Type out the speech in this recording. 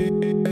嗯。